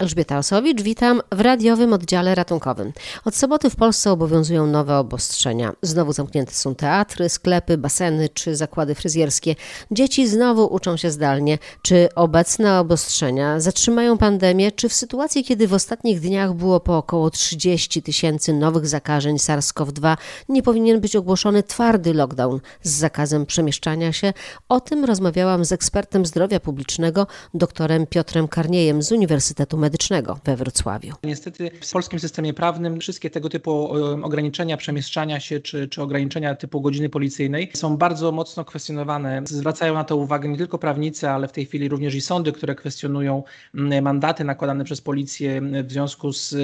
Elżbieta Osowicz, witam w radiowym oddziale ratunkowym. Od soboty w Polsce obowiązują nowe obostrzenia. Znowu zamknięte są teatry, sklepy, baseny czy zakłady fryzjerskie. Dzieci znowu uczą się zdalnie. Czy obecne obostrzenia zatrzymają pandemię, czy w sytuacji, kiedy w ostatnich dniach było po około 30 tysięcy nowych zakażeń SARS-CoV-2, nie powinien być ogłoszony twardy lockdown z zakazem przemieszczania się? O tym rozmawiałam z ekspertem zdrowia publicznego, doktorem Piotrem Karniejem z Uniwersytetu Medycznego medycznego we Wrocławiu. Niestety w polskim systemie prawnym wszystkie tego typu ograniczenia przemieszczania się czy, czy ograniczenia typu godziny policyjnej są bardzo mocno kwestionowane. Zwracają na to uwagę nie tylko prawnicy, ale w tej chwili również i sądy, które kwestionują mandaty nakładane przez policję w związku z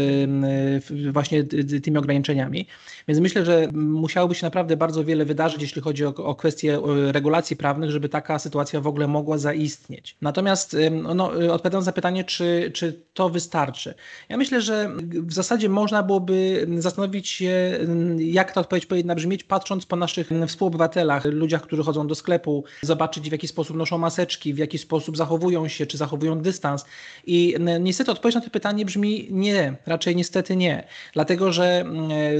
właśnie tymi ograniczeniami. Więc myślę, że musiałoby się naprawdę bardzo wiele wydarzyć, jeśli chodzi o, o kwestie regulacji prawnych, żeby taka sytuacja w ogóle mogła zaistnieć. Natomiast no, odpowiadając na pytanie, czy, czy to wystarczy. Ja myślę, że w zasadzie można byłoby zastanowić się, jak ta odpowiedź powinna brzmieć, patrząc po naszych współobywatelach, ludziach, którzy chodzą do sklepu, zobaczyć w jaki sposób noszą maseczki, w jaki sposób zachowują się, czy zachowują dystans. I niestety odpowiedź na to pytanie brzmi nie, raczej niestety nie. Dlatego, że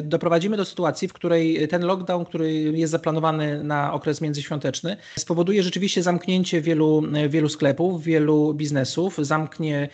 doprowadzimy do sytuacji, w której ten lockdown, który jest zaplanowany na okres międzyświąteczny, spowoduje rzeczywiście zamknięcie wielu, wielu sklepów, wielu biznesów, zamknie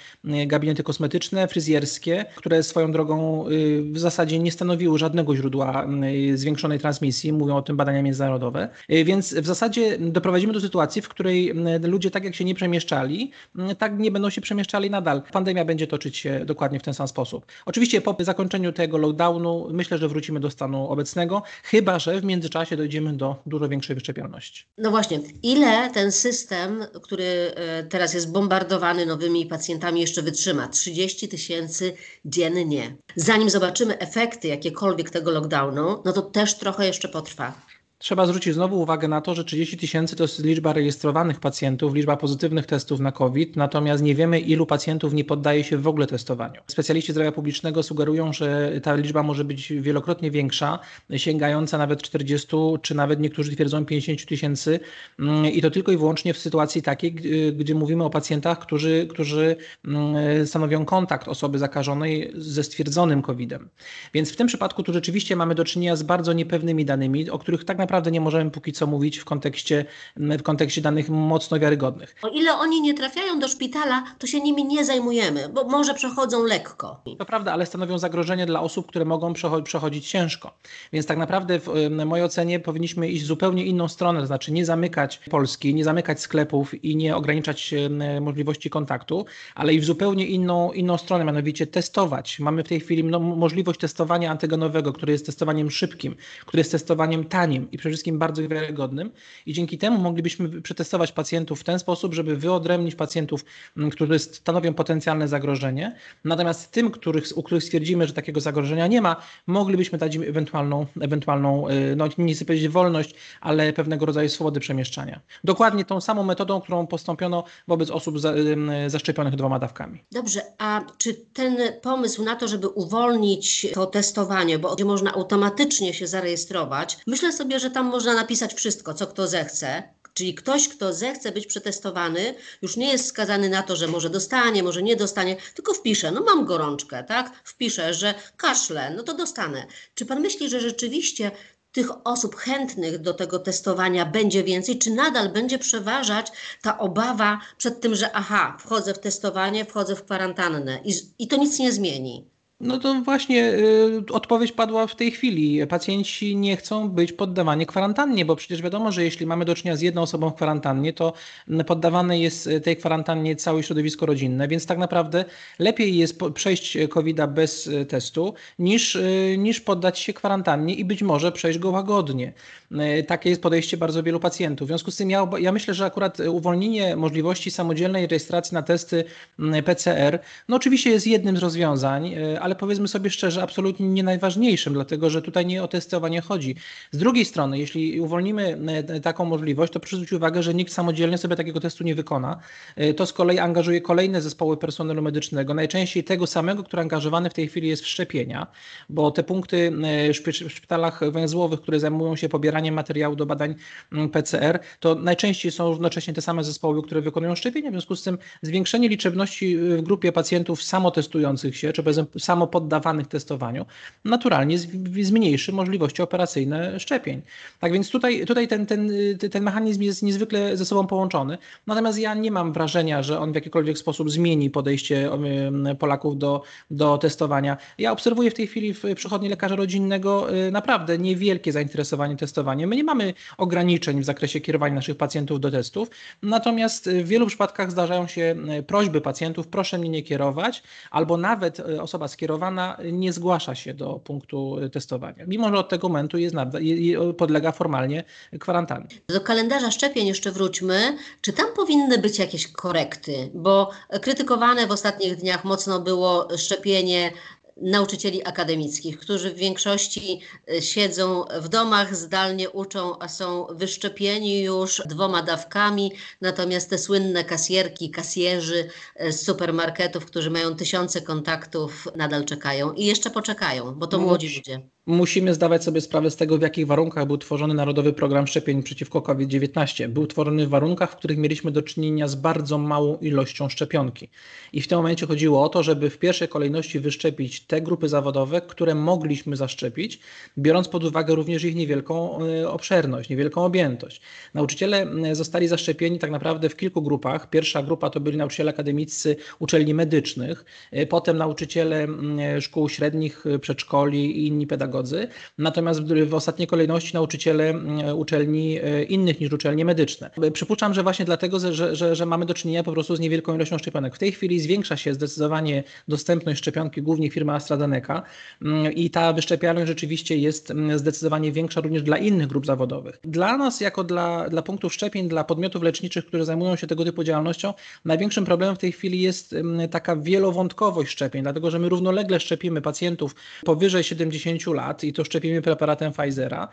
gabinet gabinety kosmetyczne, fryzjerskie, które swoją drogą y, w zasadzie nie stanowiły żadnego źródła y, zwiększonej transmisji, mówią o tym badania międzynarodowe. Y, więc w zasadzie doprowadzimy do sytuacji, w której ludzie tak jak się nie przemieszczali, tak nie będą się przemieszczali nadal. Pandemia będzie toczyć się dokładnie w ten sam sposób. Oczywiście po zakończeniu tego lockdownu myślę, że wrócimy do stanu obecnego, chyba że w międzyczasie dojdziemy do dużo większej wyszczepialności. No właśnie, ile ten system, który teraz jest bombardowany nowymi pacjentami jeszcze wytrzyma? 30 tysięcy dziennie. Zanim zobaczymy efekty jakiekolwiek tego lockdownu, no to też trochę jeszcze potrwa. Trzeba zwrócić znowu uwagę na to, że 30 tysięcy to jest liczba rejestrowanych pacjentów, liczba pozytywnych testów na COVID, natomiast nie wiemy, ilu pacjentów nie poddaje się w ogóle testowaniu. Specjaliści zdrowia publicznego sugerują, że ta liczba może być wielokrotnie większa, sięgająca nawet 40, czy nawet niektórzy twierdzą 50 tysięcy mm, i to tylko i wyłącznie w sytuacji takiej, gdy mówimy o pacjentach, którzy, którzy mm, stanowią kontakt osoby zakażonej ze stwierdzonym COVID-em. Więc w tym przypadku tu rzeczywiście mamy do czynienia z bardzo niepewnymi danymi, o których tak naprawdę naprawdę nie możemy póki co mówić w kontekście, w kontekście danych mocno wiarygodnych. O ile oni nie trafiają do szpitala, to się nimi nie zajmujemy, bo może przechodzą lekko. To prawda, ale stanowią zagrożenie dla osób, które mogą przechodzić ciężko. Więc tak naprawdę w mojej ocenie powinniśmy iść w zupełnie inną stronę, to znaczy nie zamykać Polski, nie zamykać sklepów i nie ograniczać możliwości kontaktu, ale i w zupełnie inną, inną stronę, mianowicie testować. Mamy w tej chwili no, możliwość testowania antygenowego, które jest testowaniem szybkim, które jest testowaniem tanim i przede wszystkim bardzo wiarygodnym i dzięki temu moglibyśmy przetestować pacjentów w ten sposób, żeby wyodrębnić pacjentów, którzy stanowią potencjalne zagrożenie. Natomiast tym, których, u których stwierdzimy, że takiego zagrożenia nie ma, moglibyśmy dać im ewentualną, ewentualną y, no nie chcę powiedzieć wolność, ale pewnego rodzaju swobody przemieszczania. Dokładnie tą samą metodą, którą postąpiono wobec osób za, zaszczepionych dwoma dawkami. Dobrze, a czy ten pomysł na to, żeby uwolnić to testowanie, bo gdzie można automatycznie się zarejestrować, myślę sobie, że tam można napisać wszystko, co kto zechce. Czyli ktoś, kto zechce być przetestowany, już nie jest skazany na to, że może dostanie, może nie dostanie, tylko wpisze, no mam gorączkę, tak? Wpiszę, że kaszle, no to dostanę. Czy pan myśli, że rzeczywiście tych osób chętnych do tego testowania będzie więcej, czy nadal będzie przeważać ta obawa przed tym, że aha, wchodzę w testowanie, wchodzę w kwarantannę i, i to nic nie zmieni? No to właśnie y, odpowiedź padła w tej chwili. Pacjenci nie chcą być poddawani kwarantannie, bo przecież wiadomo, że jeśli mamy do czynienia z jedną osobą w kwarantannie, to poddawane jest tej kwarantannie całe środowisko rodzinne, więc tak naprawdę lepiej jest przejść COVID-a bez y, testu, niż, y, niż poddać się kwarantannie i być może przejść go łagodnie. Y, takie jest podejście bardzo wielu pacjentów. W związku z tym ja, ja myślę, że akurat uwolnienie możliwości samodzielnej rejestracji na testy PCR, no oczywiście jest jednym z rozwiązań, ale ale powiedzmy sobie szczerze, absolutnie nie najważniejszym, dlatego że tutaj nie o testowanie chodzi. Z drugiej strony, jeśli uwolnimy e, taką możliwość, to proszę zwrócić uwagę, że nikt samodzielnie sobie takiego testu nie wykona. E, to z kolei angażuje kolejne zespoły personelu medycznego, najczęściej tego samego, który angażowany w tej chwili jest w szczepienia, bo te punkty w szpitalach węzłowych, które zajmują się pobieraniem materiału do badań mm, PCR, to najczęściej są równocześnie te same zespoły, które wykonują szczepienia. W związku z tym zwiększenie liczebności w grupie pacjentów samotestujących się, czy powiedzmy samopoddawanych testowaniu, naturalnie zmniejszy możliwości operacyjne szczepień. Tak więc tutaj, tutaj ten, ten, ten mechanizm jest niezwykle ze sobą połączony. Natomiast ja nie mam wrażenia, że on w jakikolwiek sposób zmieni podejście Polaków do, do testowania. Ja obserwuję w tej chwili w przychodni lekarza rodzinnego y, naprawdę niewielkie zainteresowanie testowaniem. My nie mamy ograniczeń w zakresie kierowania naszych pacjentów do testów, natomiast w wielu przypadkach zdarzają się y, prośby pacjentów, proszę mnie nie kierować, albo nawet y, osoba skierowana nie zgłasza się do punktu testowania, mimo że od tego momentu jest podlega formalnie kwarantannie. Do kalendarza szczepień jeszcze wróćmy. Czy tam powinny być jakieś korekty? Bo krytykowane w ostatnich dniach mocno było szczepienie nauczycieli akademickich, którzy w większości e, siedzą w domach, zdalnie uczą, a są wyszczepieni już dwoma dawkami. Natomiast te słynne kasjerki, kasjerzy z supermarketów, którzy mają tysiące kontaktów, nadal czekają i jeszcze poczekają, bo to młodzi ludzie. Musimy zdawać sobie sprawę z tego, w jakich warunkach był tworzony Narodowy Program Szczepień przeciwko COVID-19. Był tworzony w warunkach, w których mieliśmy do czynienia z bardzo małą ilością szczepionki. I w tym momencie chodziło o to, żeby w pierwszej kolejności wyszczepić te grupy zawodowe, które mogliśmy zaszczepić, biorąc pod uwagę również ich niewielką e, obszerność, niewielką objętość. Nauczyciele zostali zaszczepieni tak naprawdę w kilku grupach. Pierwsza grupa to byli nauczyciele akademiccy uczelni medycznych, e, potem nauczyciele szkół średnich, e, przedszkoli i inni pedagodzy pedagodzy, natomiast w ostatniej kolejności nauczyciele mm, uczelni e, innych niż uczelnie medyczne. Przypuszczam, że właśnie dlatego, że, że, że mamy do czynienia po prostu z niewielką ilością szczepionek. W tej chwili zwiększa się zdecydowanie dostępność szczepionki, głównie firmy AstraZeneca mm, i ta wyszczepialność rzeczywiście jest mm, zdecydowanie większa również dla innych grup zawodowych. Dla nas, jako dla, dla punktów szczepień, dla podmiotów leczniczych, które zajmują się tego typu działalnością, największym problemem w tej chwili jest taka wielowątkowość szczepień, dlatego że my równolegle szczepimy pacjentów powyżej 70 lat, lat i to szczepimy preparatem Pfizera.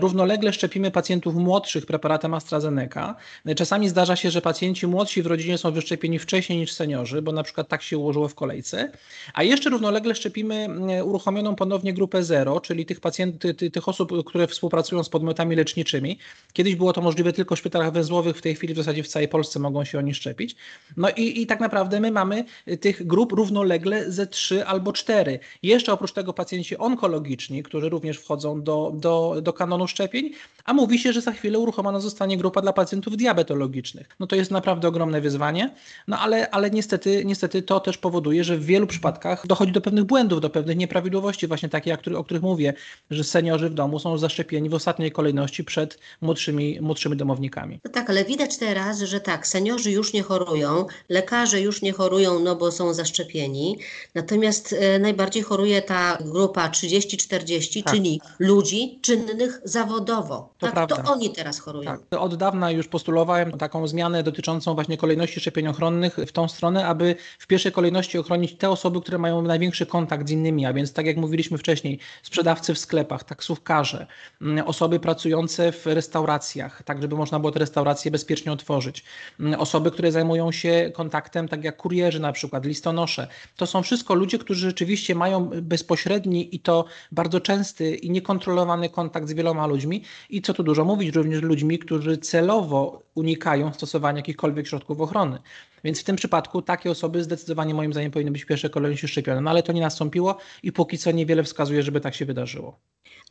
Równolegle szczepimy pacjentów młodszych preparatem AstraZeneca. Czasami zdarza się, że pacjenci młodsi w rodzinie są wyszczepieni wcześniej niż seniorzy, bo na przykład tak się ułożyło w kolejce. A jeszcze równolegle szczepimy uruchomioną ponownie grupę zero, czyli tych pacjentów, ty, tych osób, które współpracują z podmiotami leczniczymi. Kiedyś było to możliwe tylko w szpitalach węzłowych, w tej chwili w zasadzie w całej Polsce mogą się oni szczepić. No i, i tak naprawdę my mamy tych grup równolegle ze trzy albo cztery. Jeszcze oprócz tego pacjenci onkologiczni, onkologiczni, którzy również wchodzą do, do, do kanonu szczepień, a mówi się, że za chwilę uruchomiona zostanie grupa dla pacjentów diabetologicznych. No to jest naprawdę ogromne wyzwanie, no ale, ale niestety, niestety to też powoduje, że w wielu przypadkach dochodzi do pewnych błędów, do pewnych nieprawidłowości, właśnie takie, o których mówię, że seniorzy w domu są zaszczepieni w ostatniej kolejności przed młodszymi, młodszymi domownikami. No tak, ale widać teraz, że tak, seniorzy już nie chorują, lekarze już nie chorują, no bo są zaszczepieni, natomiast e, najbardziej choruje ta grupa 30 40, tak. czyli ludzi czynnych zawodowo. To, tak, to oni teraz chorują. Tak. Od dawna już postulowałem taką zmianę dotyczącą właśnie kolejności szczepień ochronnych w tą stronę, aby w pierwszej kolejności ochronić te osoby, które mają największy kontakt z innymi, a więc tak jak mówiliśmy wcześniej, sprzedawcy w sklepach, taksówkarze, mm, osoby pracujące w restauracjach, tak żeby można było te restauracje bezpiecznie otworzyć, mm, osoby, które zajmują się kontaktem, tak jak kurierzy na przykład, listonosze. To są wszystko ludzie, którzy rzeczywiście mają bezpośredni i to bardzo częsty i niekontrolowany kontakt z wieloma ludźmi i co tu dużo mówić, również ludźmi, którzy celowo unikają stosowania jakichkolwiek środków ochrony. Więc w tym przypadku takie osoby zdecydowanie moim zdaniem powinny być w pierwszej kolejności szczepione, no ale to nie nastąpiło i póki co niewiele wskazuje, żeby tak się wydarzyło.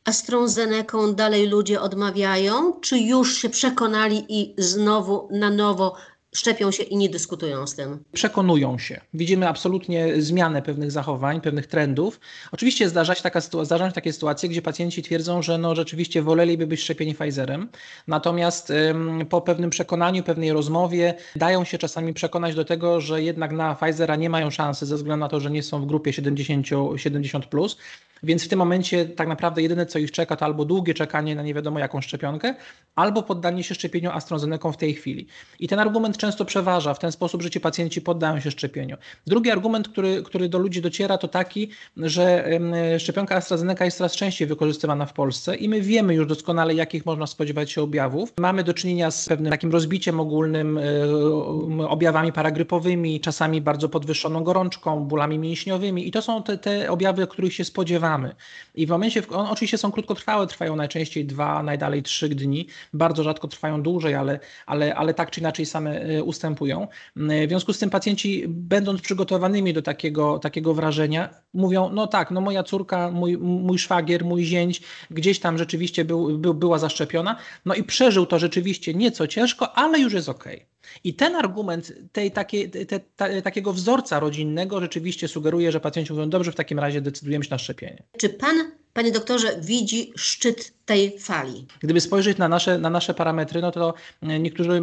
AstraZeneką dalej ludzie odmawiają, czy już się przekonali i znowu na nowo szczepią się i nie dyskutują z tym. Przekonują się. Widzimy absolutnie zmianę pewnych zachowań, pewnych trendów. Oczywiście zdarza się, taka, się takie sytuacje, gdzie pacjenci twierdzą, że no rzeczywiście woleliby być szczepieni Pfizerem, natomiast ym, po pewnym przekonaniu, pewnej rozmowie dają się czasami przekonać do tego, że jednak na Pfizera nie mają szansy ze względu na to, że nie są w grupie 70, 70+, plus, więc w tym momencie tak naprawdę jedyne, co ich czeka, to albo długie czekanie na nie wiadomo jaką szczepionkę, albo poddanie się szczepieniu AstraZeneką w tej chwili. I ten argument często przeważa w ten sposób, że ci pacjenci poddają się szczepieniu. Drugi argument, który, który do ludzi dociera, to taki, że szczepionka AstraZeneca jest coraz częściej wykorzystywana w Polsce i my wiemy już doskonale, jakich można spodziewać się objawów. Mamy do czynienia z pewnym takim rozbiciem ogólnym, e, objawami paragrypowymi, czasami bardzo podwyższoną gorączką, bólami mięśniowymi i to są te, te objawy, których się spodziewamy. I w momencie, one oczywiście są krótkotrwałe, trwają najczęściej dwa, najdalej trzy dni, bardzo rzadko trwają dłużej, ale, ale, ale tak czy inaczej same ustępują. W związku z tym pacjenci, będąc przygotowanymi do takiego, takiego wrażenia, mówią, no tak, no moja córka, mój, mój szwagier, mój zięć gdzieś tam rzeczywiście był, był, była zaszczepiona, no i przeżył to rzeczywiście nieco ciężko, ale już jest. Okay. I ten argument tej, takie, te, ta, takiego wzorca rodzinnego rzeczywiście sugeruje, że pacjenci mówią, dobrze, w takim razie decydujemy się na szczepienie. Czy pan, panie doktorze, widzi szczyt tej fali. Gdyby spojrzeć na nasze, na nasze parametry, no to niektórzy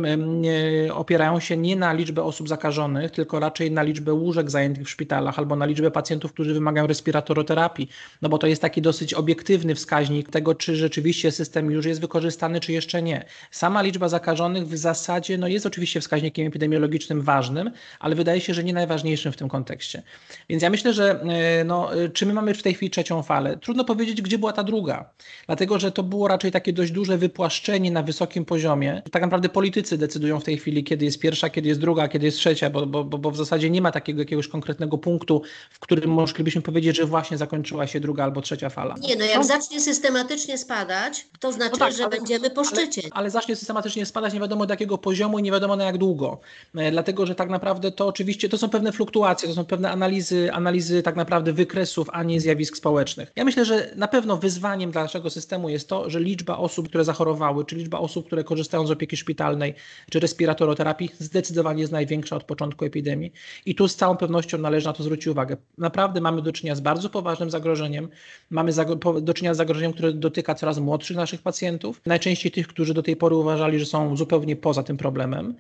opierają się nie na liczbę osób zakażonych, tylko raczej na liczbę łóżek zajętych w szpitalach albo na liczbę pacjentów, którzy wymagają respiratoroterapii, no bo to jest taki dosyć obiektywny wskaźnik tego, czy rzeczywiście system już jest wykorzystany, czy jeszcze nie. Sama liczba zakażonych w zasadzie no jest oczywiście wskaźnikiem epidemiologicznym ważnym, ale wydaje się, że nie najważniejszym w tym kontekście. Więc ja myślę, że e, no, czy my mamy w tej chwili trzecią falę? Trudno powiedzieć, gdzie była ta druga, dlatego że to było raczej takie dość duże wypłaszczenie na wysokim poziomie. Tak naprawdę politycy decydują w tej chwili, kiedy jest pierwsza, kiedy jest druga, kiedy jest trzecia, bo, bo, bo w zasadzie nie ma takiego jakiegoś konkretnego punktu, w którym moglibyśmy powiedzieć, że właśnie zakończyła się druga albo trzecia fala. Nie, no jak no. zacznie systematycznie spadać, to znaczy, no tak, że ale, będziemy po szczycie. Ale, ale, zacznie systematycznie spadać nie wiadomo do jakiego poziomu i nie wiadomo na jak długo. E, dlatego, że tak naprawdę to oczywiście, to są pewne fluktuacje, to są pewne analizy, analizy tak naprawdę wykresów, a nie zjawisk społecznych. Ja myślę, że na pewno wyzwaniem dla naszego systemu jest to, że liczba osób, które zachorowały, czy liczba osób, które korzystają z opieki szpitalnej, czy respiratoroterapii, zdecydowanie jest największa od początku epidemii. I tu z całą pewnością należy na to zwrócić uwagę. Naprawdę mamy do czynienia z bardzo poważnym zagrożeniem. Mamy do czynienia z zagrożeniem, które dotyka coraz młodszych naszych pacjentów, najczęściej tych, którzy do tej pory uważali, że są zupełnie poza tym problemem.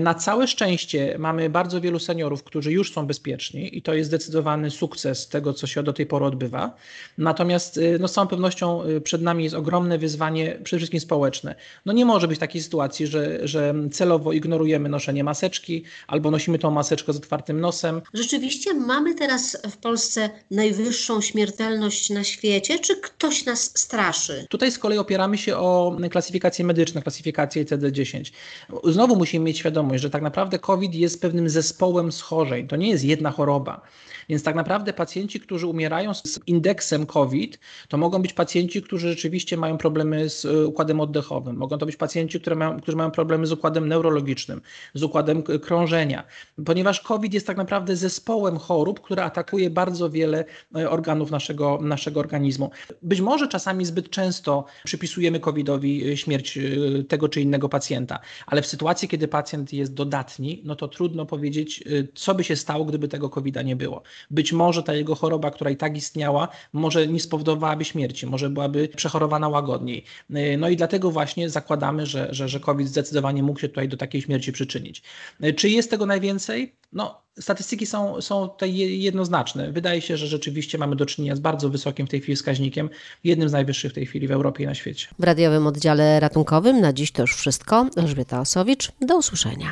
Na całe szczęście mamy bardzo wielu seniorów, którzy już są bezpieczni i to jest zdecydowany sukces tego, co się do tej pory odbywa. Natomiast y, no, z całą pewnością y, przed nami jest ogromne wyzwanie, przede wszystkim społeczne. No nie może być takiej sytuacji, że, że celowo ignorujemy noszenie maseczki albo nosimy tą maseczkę z otwartym nosem. Rzeczywiście mamy teraz w Polsce najwyższą śmiertelność na świecie, czy ktoś nas straszy? Tutaj z kolei opieramy się o klasyfikację medyczną, klasyfikację ICD-10. Znowu musimy mieć świadomość, że tak naprawdę COVID jest pewnym zespołem schorzeń. To nie jest jedna choroba. Więc tak naprawdę pacjenci, którzy umierają z indeksem COVID, to mogą być pacjenci, którzy rzeczywiście mają problemy z e, układem oddechowym. Mogą to być pacjenci, które mają, którzy mają problemy z układem neurologicznym, z układem krążenia, ponieważ COVID jest tak naprawdę zespołem chorób, które atakuje bardzo wiele e, organów naszego, naszego organizmu. Być może czasami zbyt często przypisujemy COVIDowi e, śmierć tego czy innego pacjenta, ale w sytuacji, kiedy pacjent jest dodatni, no to trudno powiedzieć, co by się stało, gdyby tego COVID-a nie było być może ta jego choroba, która i tak istniała, może nie spowodowałaby śmierci, może byłaby przechorowana łagodniej. No i dlatego właśnie zakładamy, że, że, że COVID zdecydowanie mógł się tutaj do takiej śmierci przyczynić. Czy jest tego najwięcej? No, statystyki są, są tutaj jednoznaczne. Wydaje się, że rzeczywiście mamy do czynienia z bardzo wysokim w tej chwili wskaźnikiem, jednym z najwyższych w tej chwili w Europie i na świecie. W radiowym oddziale ratunkowym na dziś to już wszystko. Elżbieta Osowicz, do usłyszenia.